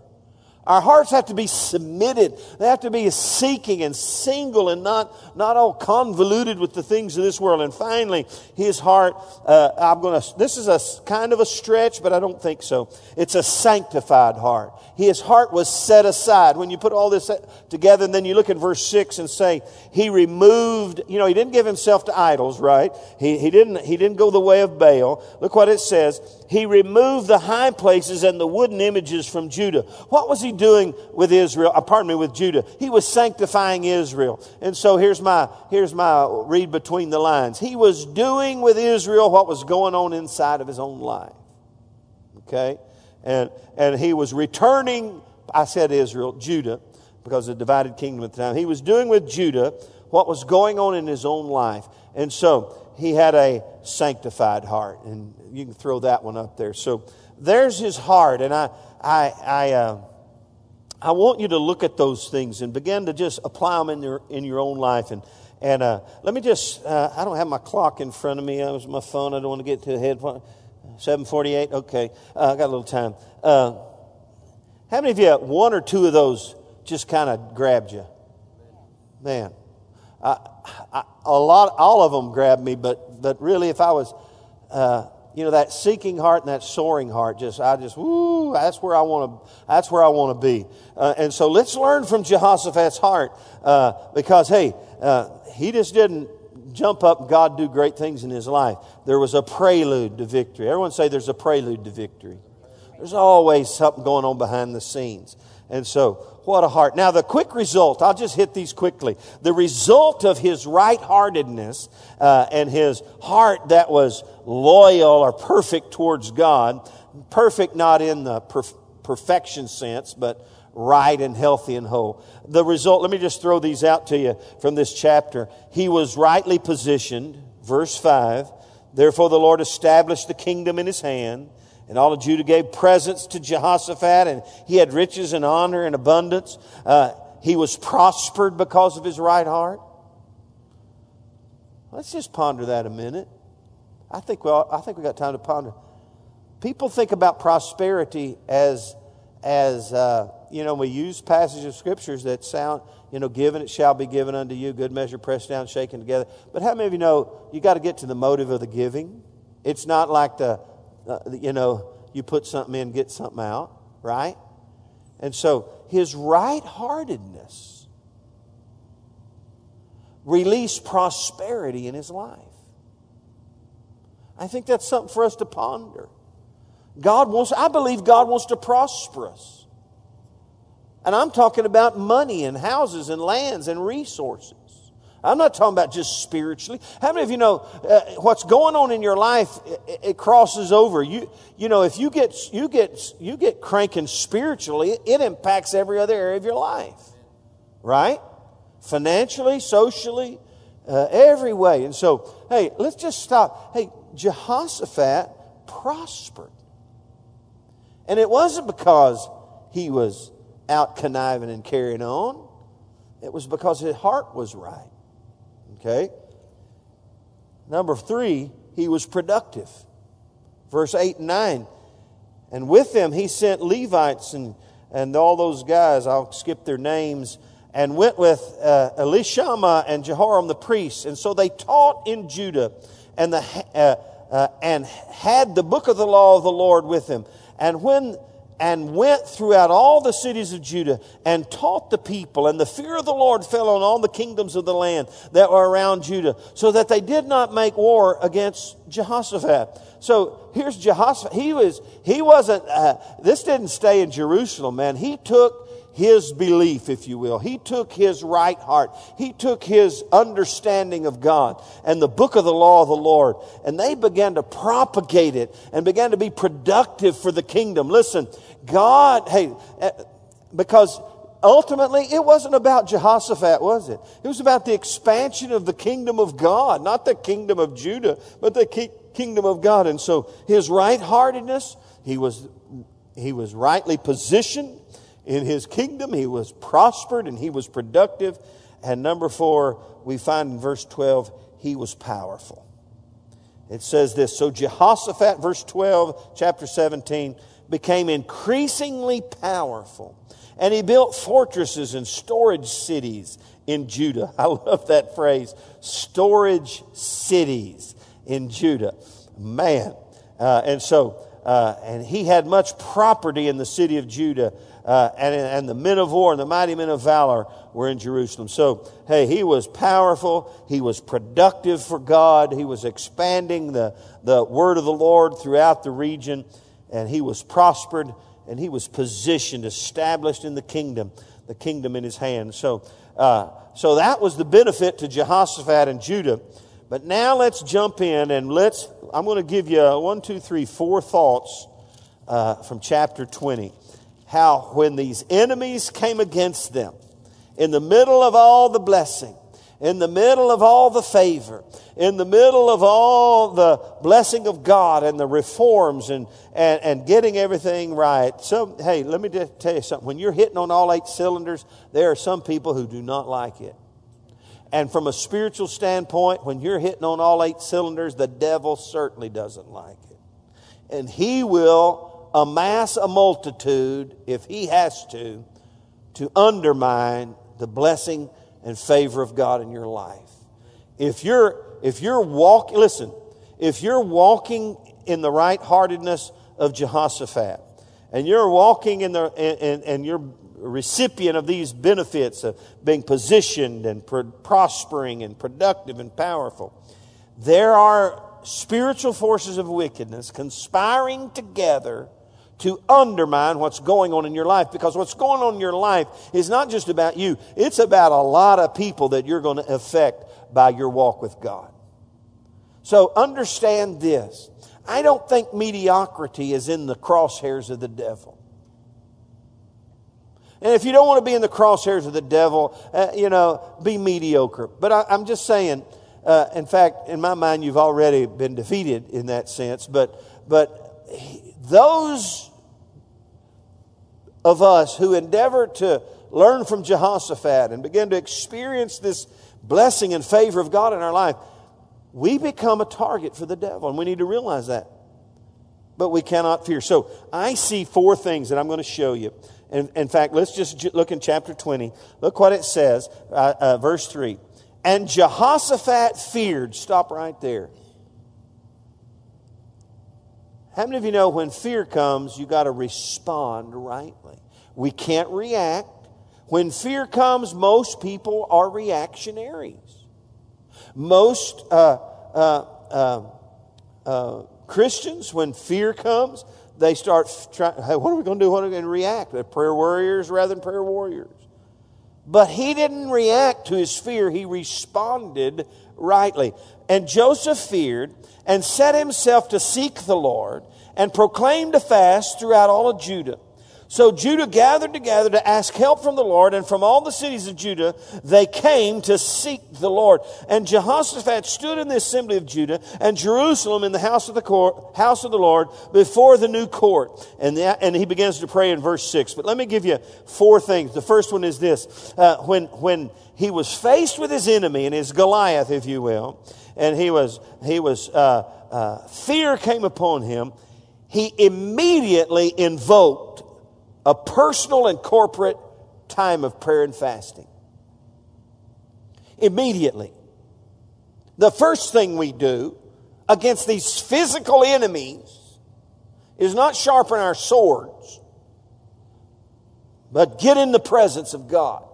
Our hearts have to be submitted. They have to be seeking and single and not, not all convoluted with the things of this world. And finally, his heart, uh, I'm going to, this is a kind of a stretch, but I don't think so. It's a sanctified heart. His heart was set aside. When you put all this together and then you look at verse 6 and say, he removed, you know, he didn't give himself to idols, right? He, he, didn't, he didn't go the way of Baal. Look what it says. He removed the high places and the wooden images from Judah. What was he doing with Israel? Uh, pardon me, with Judah. He was sanctifying Israel. And so here's my, here's my read between the lines. He was doing with Israel what was going on inside of his own life. Okay? And, and he was returning, I said Israel, Judah, because of the divided kingdom at the time. He was doing with Judah what was going on in his own life. And so he had a sanctified heart. And you can throw that one up there. So there's his heart. And I, I, I, uh, I want you to look at those things and begin to just apply them in your, in your own life. And, and uh, let me just, uh, I don't have my clock in front of me. That was my phone. I don't want to get to the head. 748? Okay. Uh, I got a little time. Uh, how many of you, one or two of those just kind of grabbed you? Man. I, I, a lot, all of them grabbed me, but, but really, if I was, uh, you know, that seeking heart and that soaring heart, just, I just, woo, that's where I want to, that's where I want to be. Uh, and so let's learn from Jehoshaphat's heart, uh, because, hey, uh, he just didn't jump up God do great things in his life. There was a prelude to victory. Everyone say there's a prelude to victory. There's always something going on behind the scenes. And so, what a heart. Now, the quick result, I'll just hit these quickly. The result of his right heartedness uh, and his heart that was loyal or perfect towards God, perfect not in the perf- perfection sense, but right and healthy and whole. The result, let me just throw these out to you from this chapter. He was rightly positioned, verse 5. Therefore, the Lord established the kingdom in his hand. And all of Judah gave presents to Jehoshaphat, and he had riches and honor and abundance. Uh, he was prospered because of his right heart. Let's just ponder that a minute. I think we all, I think we got time to ponder. People think about prosperity as as uh, you know we use passages of scriptures that sound you know given it shall be given unto you good measure pressed down shaken together but how many of you know you got to get to the motive of the giving it's not like the uh, you know, you put something in, get something out, right? And so his right heartedness released prosperity in his life. I think that's something for us to ponder. God wants, I believe God wants to prosper us. And I'm talking about money and houses and lands and resources. I'm not talking about just spiritually. How many of you know uh, what's going on in your life? It, it, crosses over. You, you know, if you get you get you get cranking spiritually, it impacts every other area of your life, right? Financially, socially, uh, every way. And so, hey, let's just stop. Hey, Jehoshaphat prospered, and it wasn't because he was out conniving and carrying on. It was because his heart was right. Okay? Number three, he was productive. Verse 8 and 9. And with them he sent Levites and, and all those guys, I'll skip their names, and went with uh, Elishama and Jehoram the priests. And so they taught in Judah and, the, uh, uh, and had the book of the law of the Lord with them. And when and went throughout all the cities of Judah and taught the people, and the fear of the Lord fell on all the kingdoms of the land that were around Judah, so that they did not make war against Jehoshaphat. So here's Jehoshaphat. He was, he wasn't, uh, this didn't stay in Jerusalem, man. He took his belief, if you will. He took his right heart. He took his understanding of God and the book of the law of the Lord, and they began to propagate it and began to be productive for the kingdom. Listen, God, hey, eh, because ultimately it wasn't about Jehoshaphat, was it? It was about the expansion of the kingdom of God, not the kingdom of Judah, but the kingdom of God. And so his right heartedness, he was, he was rightly positioned in his kingdom. He was prospered and he was productive. And number four, we find in verse 12, he was powerful. It says this So Jehoshaphat, verse 12, chapter 17, became increasingly powerful. And he built fortresses and storage cities in Judah. I love that phrase storage cities in Judah. Man. Uh, and so, uh, and he had much property in the city of Judah uh, and, and the men of war and the mighty men of valor were in Jerusalem. So, hey, he was powerful. He was productive for God. He was expanding the, the word of the Lord throughout the region. And he was prospered and he was positioned, established in the kingdom, the kingdom in his hand. So, uh, so that was the benefit to Jehoshaphat and Judah. But now let's jump in and let's, I'm going to give you one, two, three, four thoughts uh, from chapter 20 how when these enemies came against them, in the middle of all the blessing, in the middle of all the favor, in the middle of all the blessing of God and the reforms and, and, and getting everything right. So, hey, let me just tell you something. When you're hitting on all eight cylinders, there are some people who do not like it. And from a spiritual standpoint, when you're hitting on all eight cylinders, the devil certainly doesn't like it. And he will amass a multitude, if he has to, to undermine the blessing and favor of God in your life. If you're, if you're walking, listen, if you're walking in the right heartedness of Jehoshaphat, and you're walking in the, and, and you're recipient of these benefits of being positioned and pro- prospering and productive and powerful, there are spiritual forces of wickedness conspiring together to undermine what's going on in your life because what's going on in your life is not just about you, it's about a lot of people that you're going to affect by your walk with God. So understand this. I don't think mediocrity is in the crosshairs of the devil. And if you don't want to be in the crosshairs of the devil, uh, you know, be mediocre. But I, am just saying, uh, in fact, in my mind, you've already been defeated in that sense. But, but those of us who endeavor to learn from Jehoshaphat and begin to experience this blessing and favor of God in our life, we become a target for the devil, and we need to realize that. But we cannot fear. So I see four things that I'm going to show you. In, in fact, let's just look in chapter 20. Look what it says, uh, uh, verse 3. And Jehoshaphat feared. Stop right there. How many of you know when fear comes, you got to respond rightly? We can't react. When fear comes, most people are reactionaries. Most uh, uh, uh, uh Christians, when fear comes, they start trying, hey, what are we going to do? What are we going to react? They're prayer warriors rather than prayer warriors. But he didn't react to his fear, he responded rightly. And Joseph feared and set himself to seek the Lord and proclaimed a fast throughout all of Judah. So Judah gathered together to ask help from the Lord, and from all the cities of Judah they came to seek the Lord. And Jehoshaphat stood in the assembly of Judah and Jerusalem in the house of the court, house of the Lord before the new court. And, that, and he begins to pray in verse six. But let me give you four things. The first one is this: uh, when when he was faced with his enemy and his Goliath, if you will, and he was he was uh, uh, fear came upon him. He immediately invoked a personal and corporate time of prayer and fasting. Immediately. The first thing we do against these physical enemies is not sharpen our swords, but get in the presence of God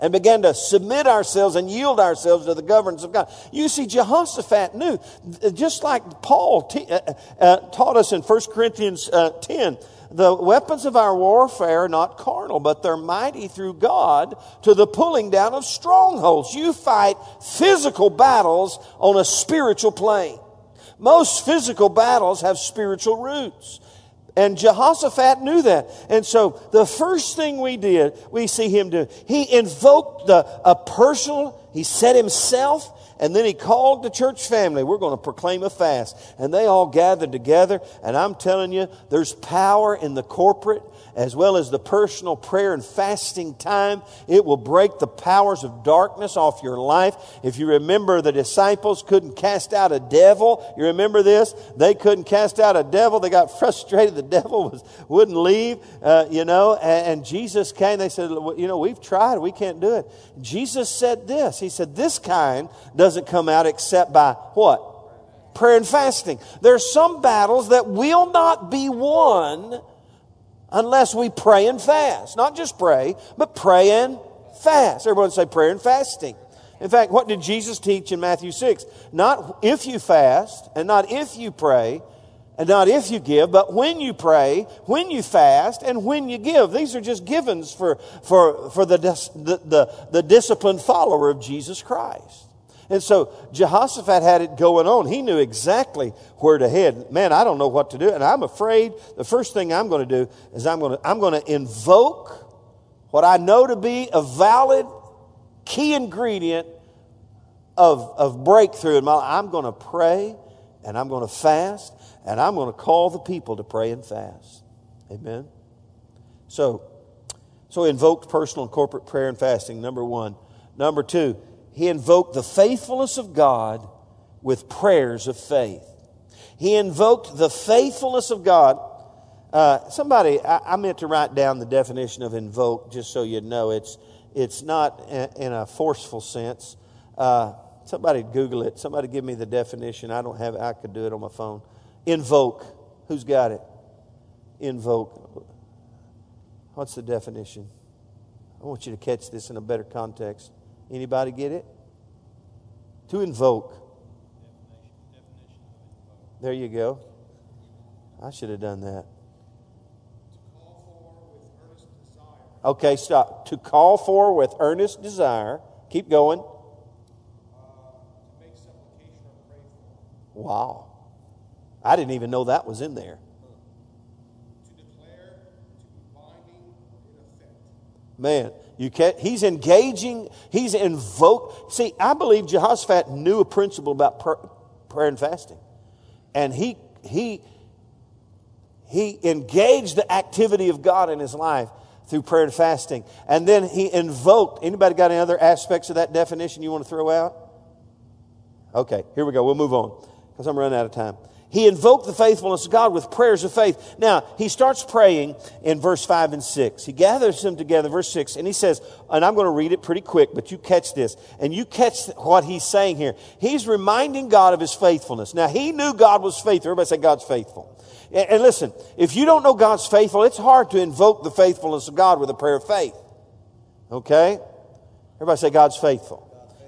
and began to submit ourselves and yield ourselves to the governance of God. You see, Jehoshaphat knew, just like Paul t- uh, uh, taught us in 1 Corinthians uh, 10, the weapons of our warfare are not carnal, but they're mighty through God to the pulling down of strongholds. You fight physical battles on a spiritual plane. Most physical battles have spiritual roots. And Jehoshaphat knew that. And so the first thing we did, we see him do, he invoked the, a personal, he set himself and then he called the church family. We're going to proclaim a fast. And they all gathered together. And I'm telling you, there's power in the corporate as well as the personal prayer and fasting time. It will break the powers of darkness off your life. If you remember, the disciples couldn't cast out a devil. You remember this? They couldn't cast out a devil. They got frustrated. The devil was, wouldn't leave, uh, you know, and, and Jesus came. They said, you know, we've tried. We can't do it. Jesus said this. He said, this kind doesn't come out except by what? Prayer and fasting. There are some battles that will not be won unless we pray and fast. Not just pray, but pray and fast. Everyone say prayer and fasting. In fact, what did Jesus teach in Matthew 6? Not if you fast, and not if you pray, and not if you give, but when you pray, when you fast, and when you give. These are just givens for, for, for the, the, the, the disciplined follower of Jesus Christ. And so Jehoshaphat had it going on. He knew exactly where to head. Man, I don't know what to do. And I'm afraid the first thing I'm going to do is I'm going to, I'm going to invoke what I know to be a valid key ingredient of, of breakthrough in my life. I'm going to pray and I'm going to fast and I'm going to call the people to pray and fast. Amen. So, so invoked personal and corporate prayer and fasting, number one. Number two, he invoked the faithfulness of God with prayers of faith. He invoked the faithfulness of God. Uh, somebody, I, I, meant to write down the definition of invoke just so you know. It's, it's not in, in a forceful sense. Uh, somebody Google it. Somebody give me the definition. I don't have it. I could do it on my phone. Invoke. Who's got it? Invoke. What's the definition? I want you to catch this in a better context. Anybody get it? To invoke. There you go. I should have done that. Okay, stop. To call for with earnest desire. Keep going. Wow. I didn't even know that was in there. Man, you can't, he's engaging, he's invoked. See, I believe Jehoshaphat knew a principle about prayer and fasting. And he, he, he engaged the activity of God in his life through prayer and fasting. And then he invoked. Anybody got any other aspects of that definition you want to throw out? Okay, here we go. We'll move on because I'm running out of time. He invoked the faithfulness of God with prayers of faith. Now, he starts praying in verse 5 and 6. He gathers them together, verse 6, and he says, and I'm going to read it pretty quick, but you catch this. And you catch what he's saying here. He's reminding God of his faithfulness. Now, he knew God was faithful. Everybody say God's faithful. And listen, if you don't know God's faithful, it's hard to invoke the faithfulness of God with a prayer of faith. Okay? Everybody say God's faithful.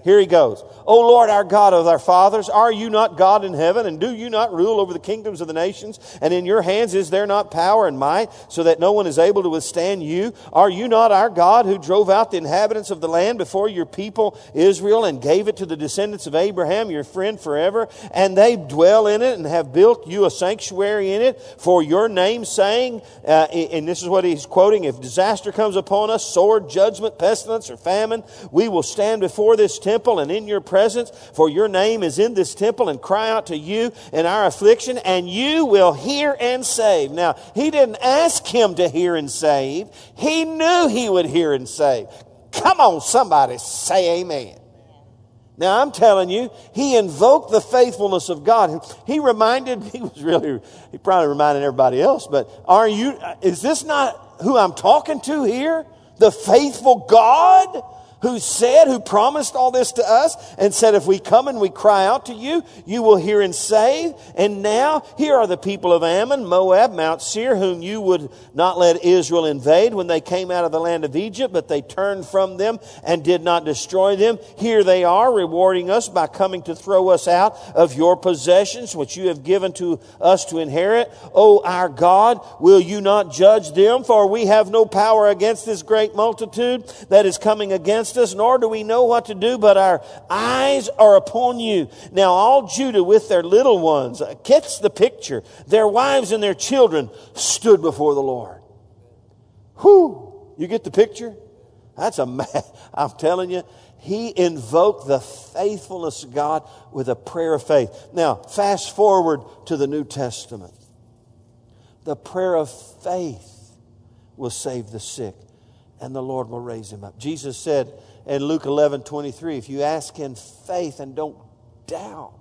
Here he goes. O Lord, our God of our fathers, are you not God in heaven, and do you not rule over the kingdoms of the nations? And in your hands is there not power and might, so that no one is able to withstand you? Are you not our God who drove out the inhabitants of the land before your people Israel and gave it to the descendants of Abraham, your friend forever? And they dwell in it and have built you a sanctuary in it for your name, saying, uh, and this is what he's quoting, if disaster comes upon us, sword, judgment, pestilence, or famine, we will stand before this temple temple and in your presence, for your name is in this temple, and cry out to you in our affliction, and you will hear and save. Now, he didn't ask him to hear and save, he knew he would hear and save. Come on, somebody, say amen. Now I'm telling you, he invoked the faithfulness of God. He reminded, he was really, he probably reminded everybody else, but are you, is this not who I'm talking to here? The faithful God? Who said, who promised all this to us and said, if we come and we cry out to you, you will hear and save. And now here are the people of Ammon, Moab, Mount Seir, whom you would not let Israel invade when they came out of the land of Egypt, but they turned from them and did not destroy them. Here they are rewarding us by coming to throw us out of your possessions, which you have given to us to inherit. O our God, will you not judge them? For we have no power against this great multitude that is coming against against us, nor do we know what to do, but our eyes are upon you. Now all Judah with their little ones, uh, catch the picture, their wives and their children stood before the Lord. Whew! You get the picture? That's a man. I'm telling you, he invoked the faithfulness of God with a prayer of faith. Now, fast forward to the New Testament. The prayer of faith will save the sick and the Lord will raise him up. Jesus said in Luke 11 23, if you ask in faith and don't doubt.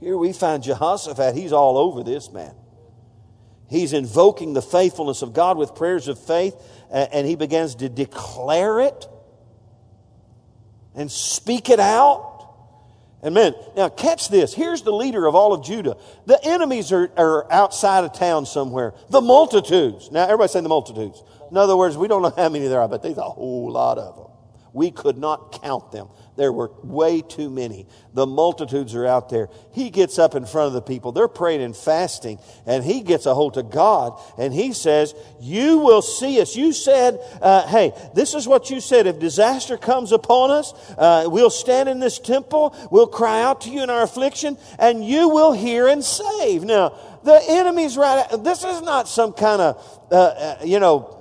Here we find Jehoshaphat, he's all over this man. He's invoking the faithfulness of God with prayers of faith, and he begins to declare it and speak it out. And man, now catch this. Here's the leader of all of Judah. The enemies are, are outside of town somewhere. The multitudes. Now, everybody say the multitudes. In other words, we don't know how many there are, but there's a whole lot of them. We could not count them. There were way too many. The multitudes are out there. He gets up in front of the people. They're praying and fasting, and he gets a hold of God, and he says, You will see us. You said, uh, Hey, this is what you said. If disaster comes upon us, uh, we'll stand in this temple, we'll cry out to you in our affliction, and you will hear and save. Now, the enemy's right. This is not some kind of, uh, uh you know,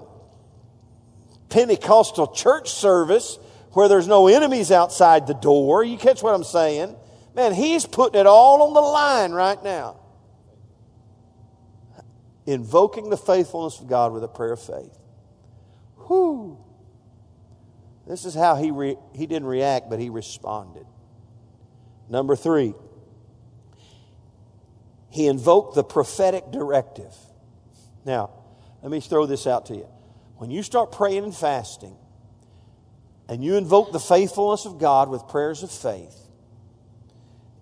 Pentecostal church service where there's no enemies outside the door. You catch what I'm saying? Man, he's putting it all on the line right now. Invoking the faithfulness of God with a prayer of faith. Whew. This is how he, re- he didn't react, but he responded. Number three, he invoked the prophetic directive. Now, let me throw this out to you. When you start praying and fasting, and you invoke the faithfulness of God with prayers of faith,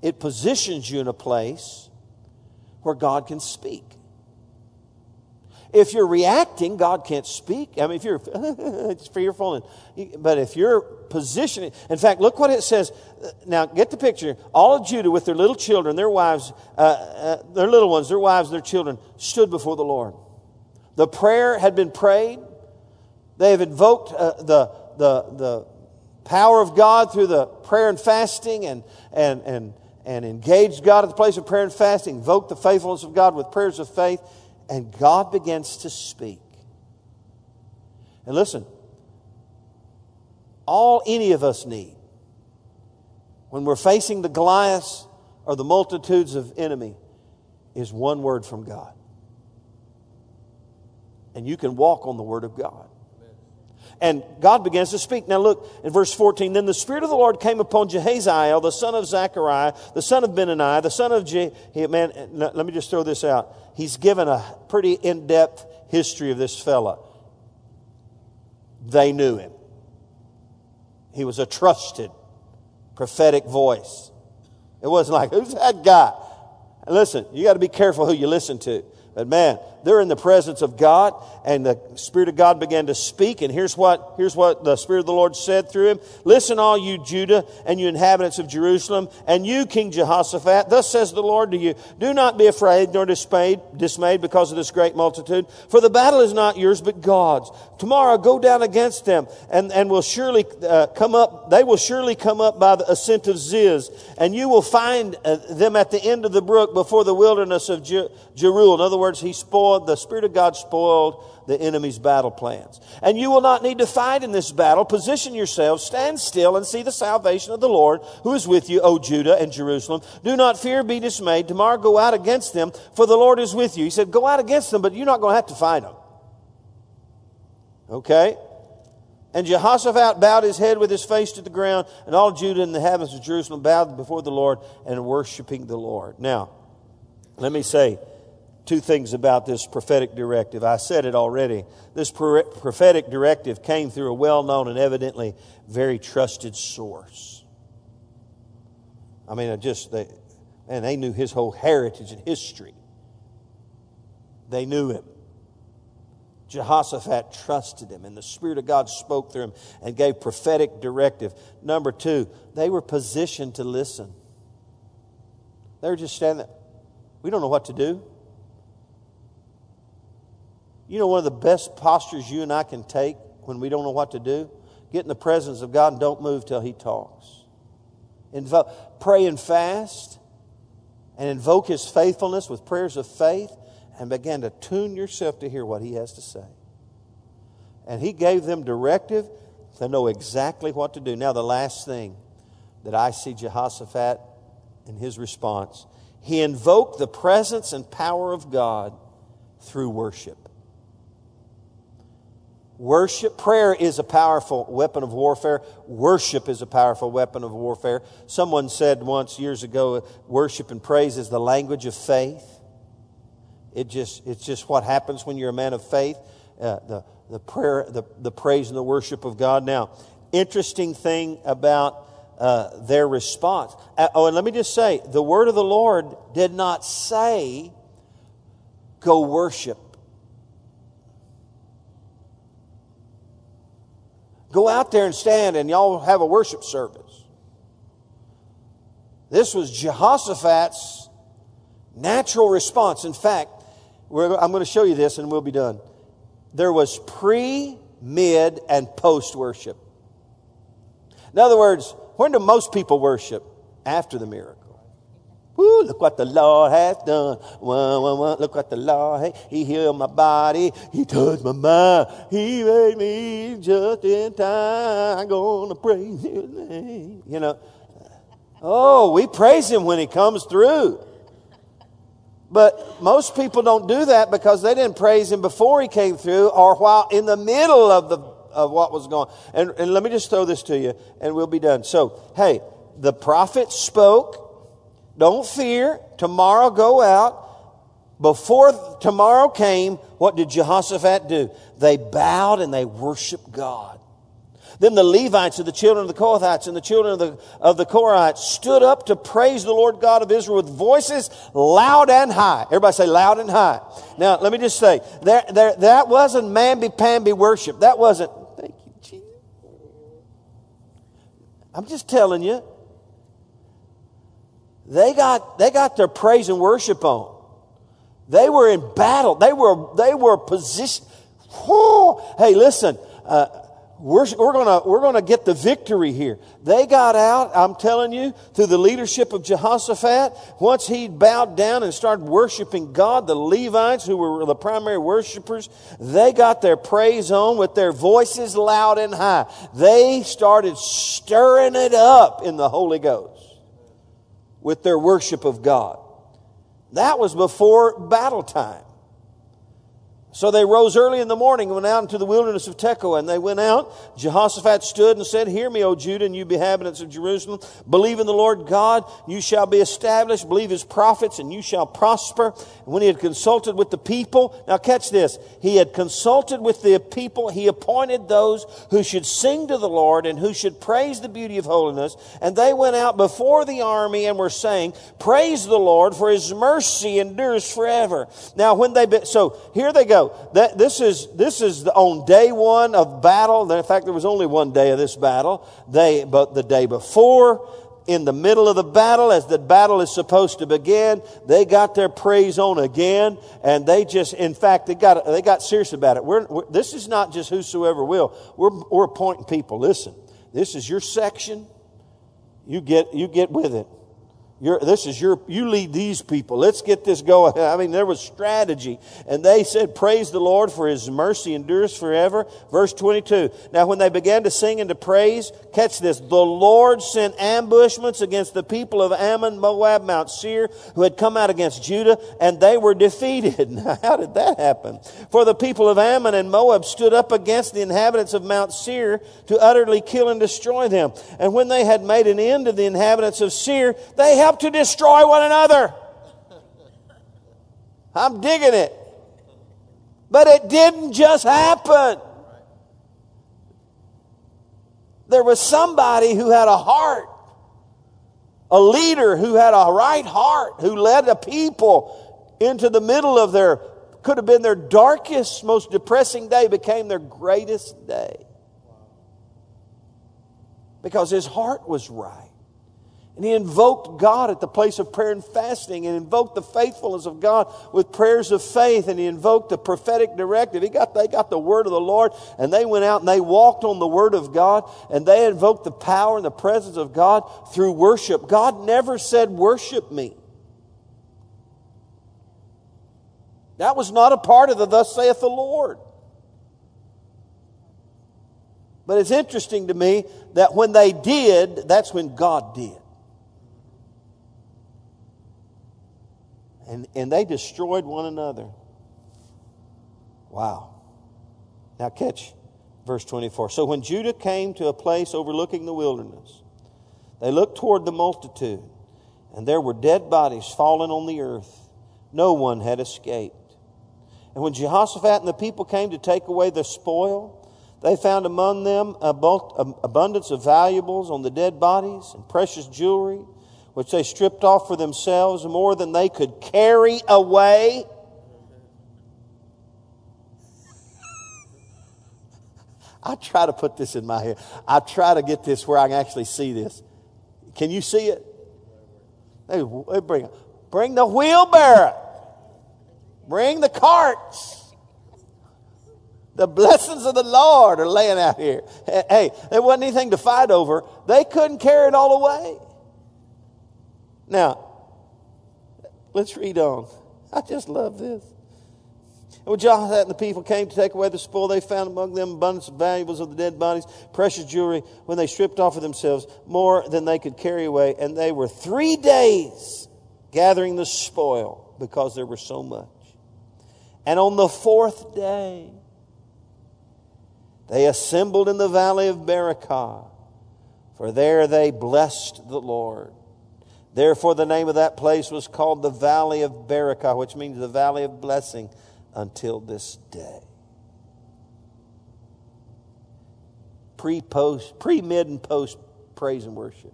it positions you in a place where God can speak. If you're reacting, God can't speak. I mean, if you're it's fearful, and, but if you're positioning, in fact, look what it says. Now, get the picture. All of Judah, with their little children, their wives, uh, uh, their little ones, their wives, their children, stood before the Lord. The prayer had been prayed. They have invoked uh, the, the, the power of God through the prayer and fasting and, and, and, and engaged God at the place of prayer and fasting, invoked the faithfulness of God with prayers of faith, and God begins to speak. And listen, all any of us need when we're facing the Goliaths or the multitudes of enemy is one word from God. And you can walk on the word of God. And God begins to speak. Now look in verse 14. Then the Spirit of the Lord came upon Jahaziel, the son of Zechariah, the son of Benaniah, the son of Je. Man, let me just throw this out. He's given a pretty in depth history of this fella. They knew him. He was a trusted prophetic voice. It wasn't like, who's that guy? Listen, you got to be careful who you listen to. But man, they're in the presence of God, and the Spirit of God began to speak. And here's what, here's what the Spirit of the Lord said through him Listen, all you Judah and you inhabitants of Jerusalem, and you, King Jehoshaphat, thus says the Lord to you Do not be afraid nor dismayed, dismayed because of this great multitude, for the battle is not yours but God's. Tomorrow go down against them, and, and will surely uh, come up, they will surely come up by the ascent of Ziz, and you will find uh, them at the end of the brook before the wilderness of Jeruel. In other words, he spoiled, the Spirit of God spoiled the enemy's battle plans. And you will not need to fight in this battle. Position yourselves, stand still, and see the salvation of the Lord who is with you, O Judah and Jerusalem. Do not fear, be dismayed. Tomorrow go out against them, for the Lord is with you. He said, Go out against them, but you're not going to have to fight them. Okay? And Jehoshaphat bowed his head with his face to the ground, and all Judah and the inhabitants of Jerusalem bowed before the Lord and worshiping the Lord. Now, let me say two things about this prophetic directive. I said it already. This prophetic directive came through a well known and evidently very trusted source. I mean, I just, they, and they knew his whole heritage and history. They knew him. Jehoshaphat trusted him, and the Spirit of God spoke through him and gave prophetic directive. Number two, they were positioned to listen. They were just standing there. We don't know what to do. You know, one of the best postures you and I can take when we don't know what to do? Get in the presence of God and don't move till He talks. Invo- pray and fast and invoke His faithfulness with prayers of faith and begin to tune yourself to hear what He has to say. And He gave them directive to know exactly what to do. Now, the last thing that I see Jehoshaphat in his response, he invoked the presence and power of God through worship. Worship, prayer is a powerful weapon of warfare. Worship is a powerful weapon of warfare. Someone said once years ago, worship and praise is the language of faith. It just, it's just what happens when you're a man of faith. Uh, the, the prayer, the, the praise and the worship of God. Now, interesting thing about uh, their response. Uh, oh, and let me just say, the word of the Lord did not say, go worship. Go out there and stand and y'all have a worship service. This was Jehoshaphat's natural response. In fact, I'm going to show you this and we'll be done. There was pre, mid, and post worship. In other words, when do most people worship? After the miracle. Woo, look what the Lord has done. Wah, wah, wah. Look what the Lord has. He healed my body. He touched my mind. He made me just in time. I'm to praise his name. You know. Oh, we praise him when he comes through. But most people don't do that because they didn't praise him before he came through or while in the middle of the of what was going on. And, and let me just throw this to you and we'll be done. So, hey, the prophet spoke don't fear. Tomorrow go out. Before tomorrow came, what did Jehoshaphat do? They bowed and they worshiped God. Then the Levites and the children of the Kohathites and the children of the, of the Korahites stood up to praise the Lord God of Israel with voices loud and high. Everybody say loud and high. Now, let me just say, there, there, that wasn't mamby-pamby worship. That wasn't, thank you, Jesus. I'm just telling you, they got, they got their praise and worship on. They were in battle. They were, they were positioned. Hey, listen, uh, we're, we're gonna, we're gonna get the victory here. They got out, I'm telling you, through the leadership of Jehoshaphat. Once he bowed down and started worshiping God, the Levites, who were the primary worshipers, they got their praise on with their voices loud and high. They started stirring it up in the Holy Ghost with their worship of God. That was before battle time. So they rose early in the morning and went out into the wilderness of Tekoa. And they went out. Jehoshaphat stood and said, Hear me, O Judah, and you inhabitants of Jerusalem. Believe in the Lord God, you shall be established. Believe his prophets, and you shall prosper. And when he had consulted with the people, now catch this. He had consulted with the people. He appointed those who should sing to the Lord and who should praise the beauty of holiness. And they went out before the army and were saying, Praise the Lord, for his mercy endures forever. Now, when they, be, so here they go. That, this is, this is on day one of battle. In fact, there was only one day of this battle. They, but the day before, in the middle of the battle, as the battle is supposed to begin, they got their praise on again, and they just, in fact, they got, they got serious about it. We're, we're, this is not just whosoever will. We're, we're appointing people. Listen, this is your section. You get, you get with it. You're, this is your, you lead these people. Let's get this going. I mean, there was strategy. And they said, Praise the Lord for his mercy endures forever. Verse 22. Now, when they began to sing and to praise, catch this. The Lord sent ambushments against the people of Ammon, Moab, Mount Seir, who had come out against Judah, and they were defeated. Now, how did that happen? For the people of Ammon and Moab stood up against the inhabitants of Mount Seir to utterly kill and destroy them. And when they had made an end of the inhabitants of Seir, they help to destroy one another. I'm digging it. But it didn't just happen. There was somebody who had a heart, a leader who had a right heart, who led a people into the middle of their, could have been their darkest, most depressing day, became their greatest day. Because his heart was right. And he invoked God at the place of prayer and fasting and invoked the faithfulness of God with prayers of faith and he invoked the prophetic directive. He got, they got the word of the Lord and they went out and they walked on the word of God and they invoked the power and the presence of God through worship. God never said, worship me. That was not a part of the thus saith the Lord. But it's interesting to me that when they did, that's when God did. And, and they destroyed one another. Wow. Now, catch verse 24. So when Judah came to a place overlooking the wilderness, they looked toward the multitude, and there were dead bodies fallen on the earth. No one had escaped. And when Jehoshaphat and the people came to take away the spoil, they found among them abundance of valuables on the dead bodies and precious jewelry which they stripped off for themselves more than they could carry away. I try to put this in my head. I try to get this where I can actually see this. Can you see it? They, bring, bring the wheelbarrow. Bring the carts. The blessings of the Lord are laying out here. Hey, there wasn't anything to fight over. They couldn't carry it all away. Now, let's read on. I just love this. And when Jehoshaphat and the people came to take away the spoil, they found among them abundance of valuables of the dead bodies, precious jewelry, when they stripped off of themselves more than they could carry away. And they were three days gathering the spoil because there was so much. And on the fourth day, they assembled in the valley of Berachah, for there they blessed the Lord. Therefore, the name of that place was called the Valley of Berachah, which means the Valley of Blessing, until this day. Pre, post, pre, mid, and post praise and worship.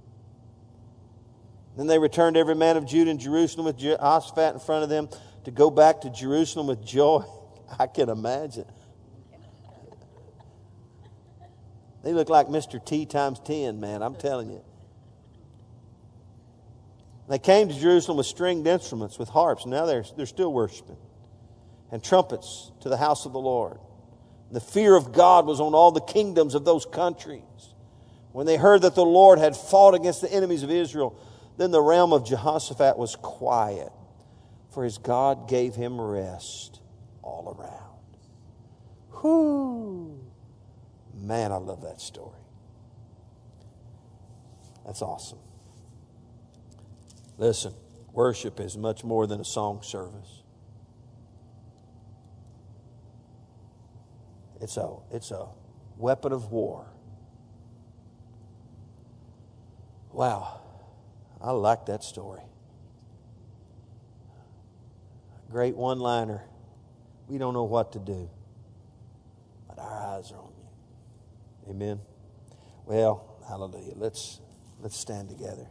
Then they returned every man of Judah and Jerusalem with Jehoshaphat in front of them to go back to Jerusalem with joy. I can imagine. They look like Mr. T times 10, man, I'm telling you. They came to Jerusalem with stringed instruments, with harps. Now they're, they're still worshiping. And trumpets to the house of the Lord. The fear of God was on all the kingdoms of those countries. When they heard that the Lord had fought against the enemies of Israel, then the realm of Jehoshaphat was quiet, for his God gave him rest all around. Whoo! Man, I love that story. That's awesome. Listen, worship is much more than a song service. It's a, it's a weapon of war. Wow. I like that story. Great one liner. We don't know what to do, but our eyes are on you. Amen. Well, hallelujah. Let's let's stand together.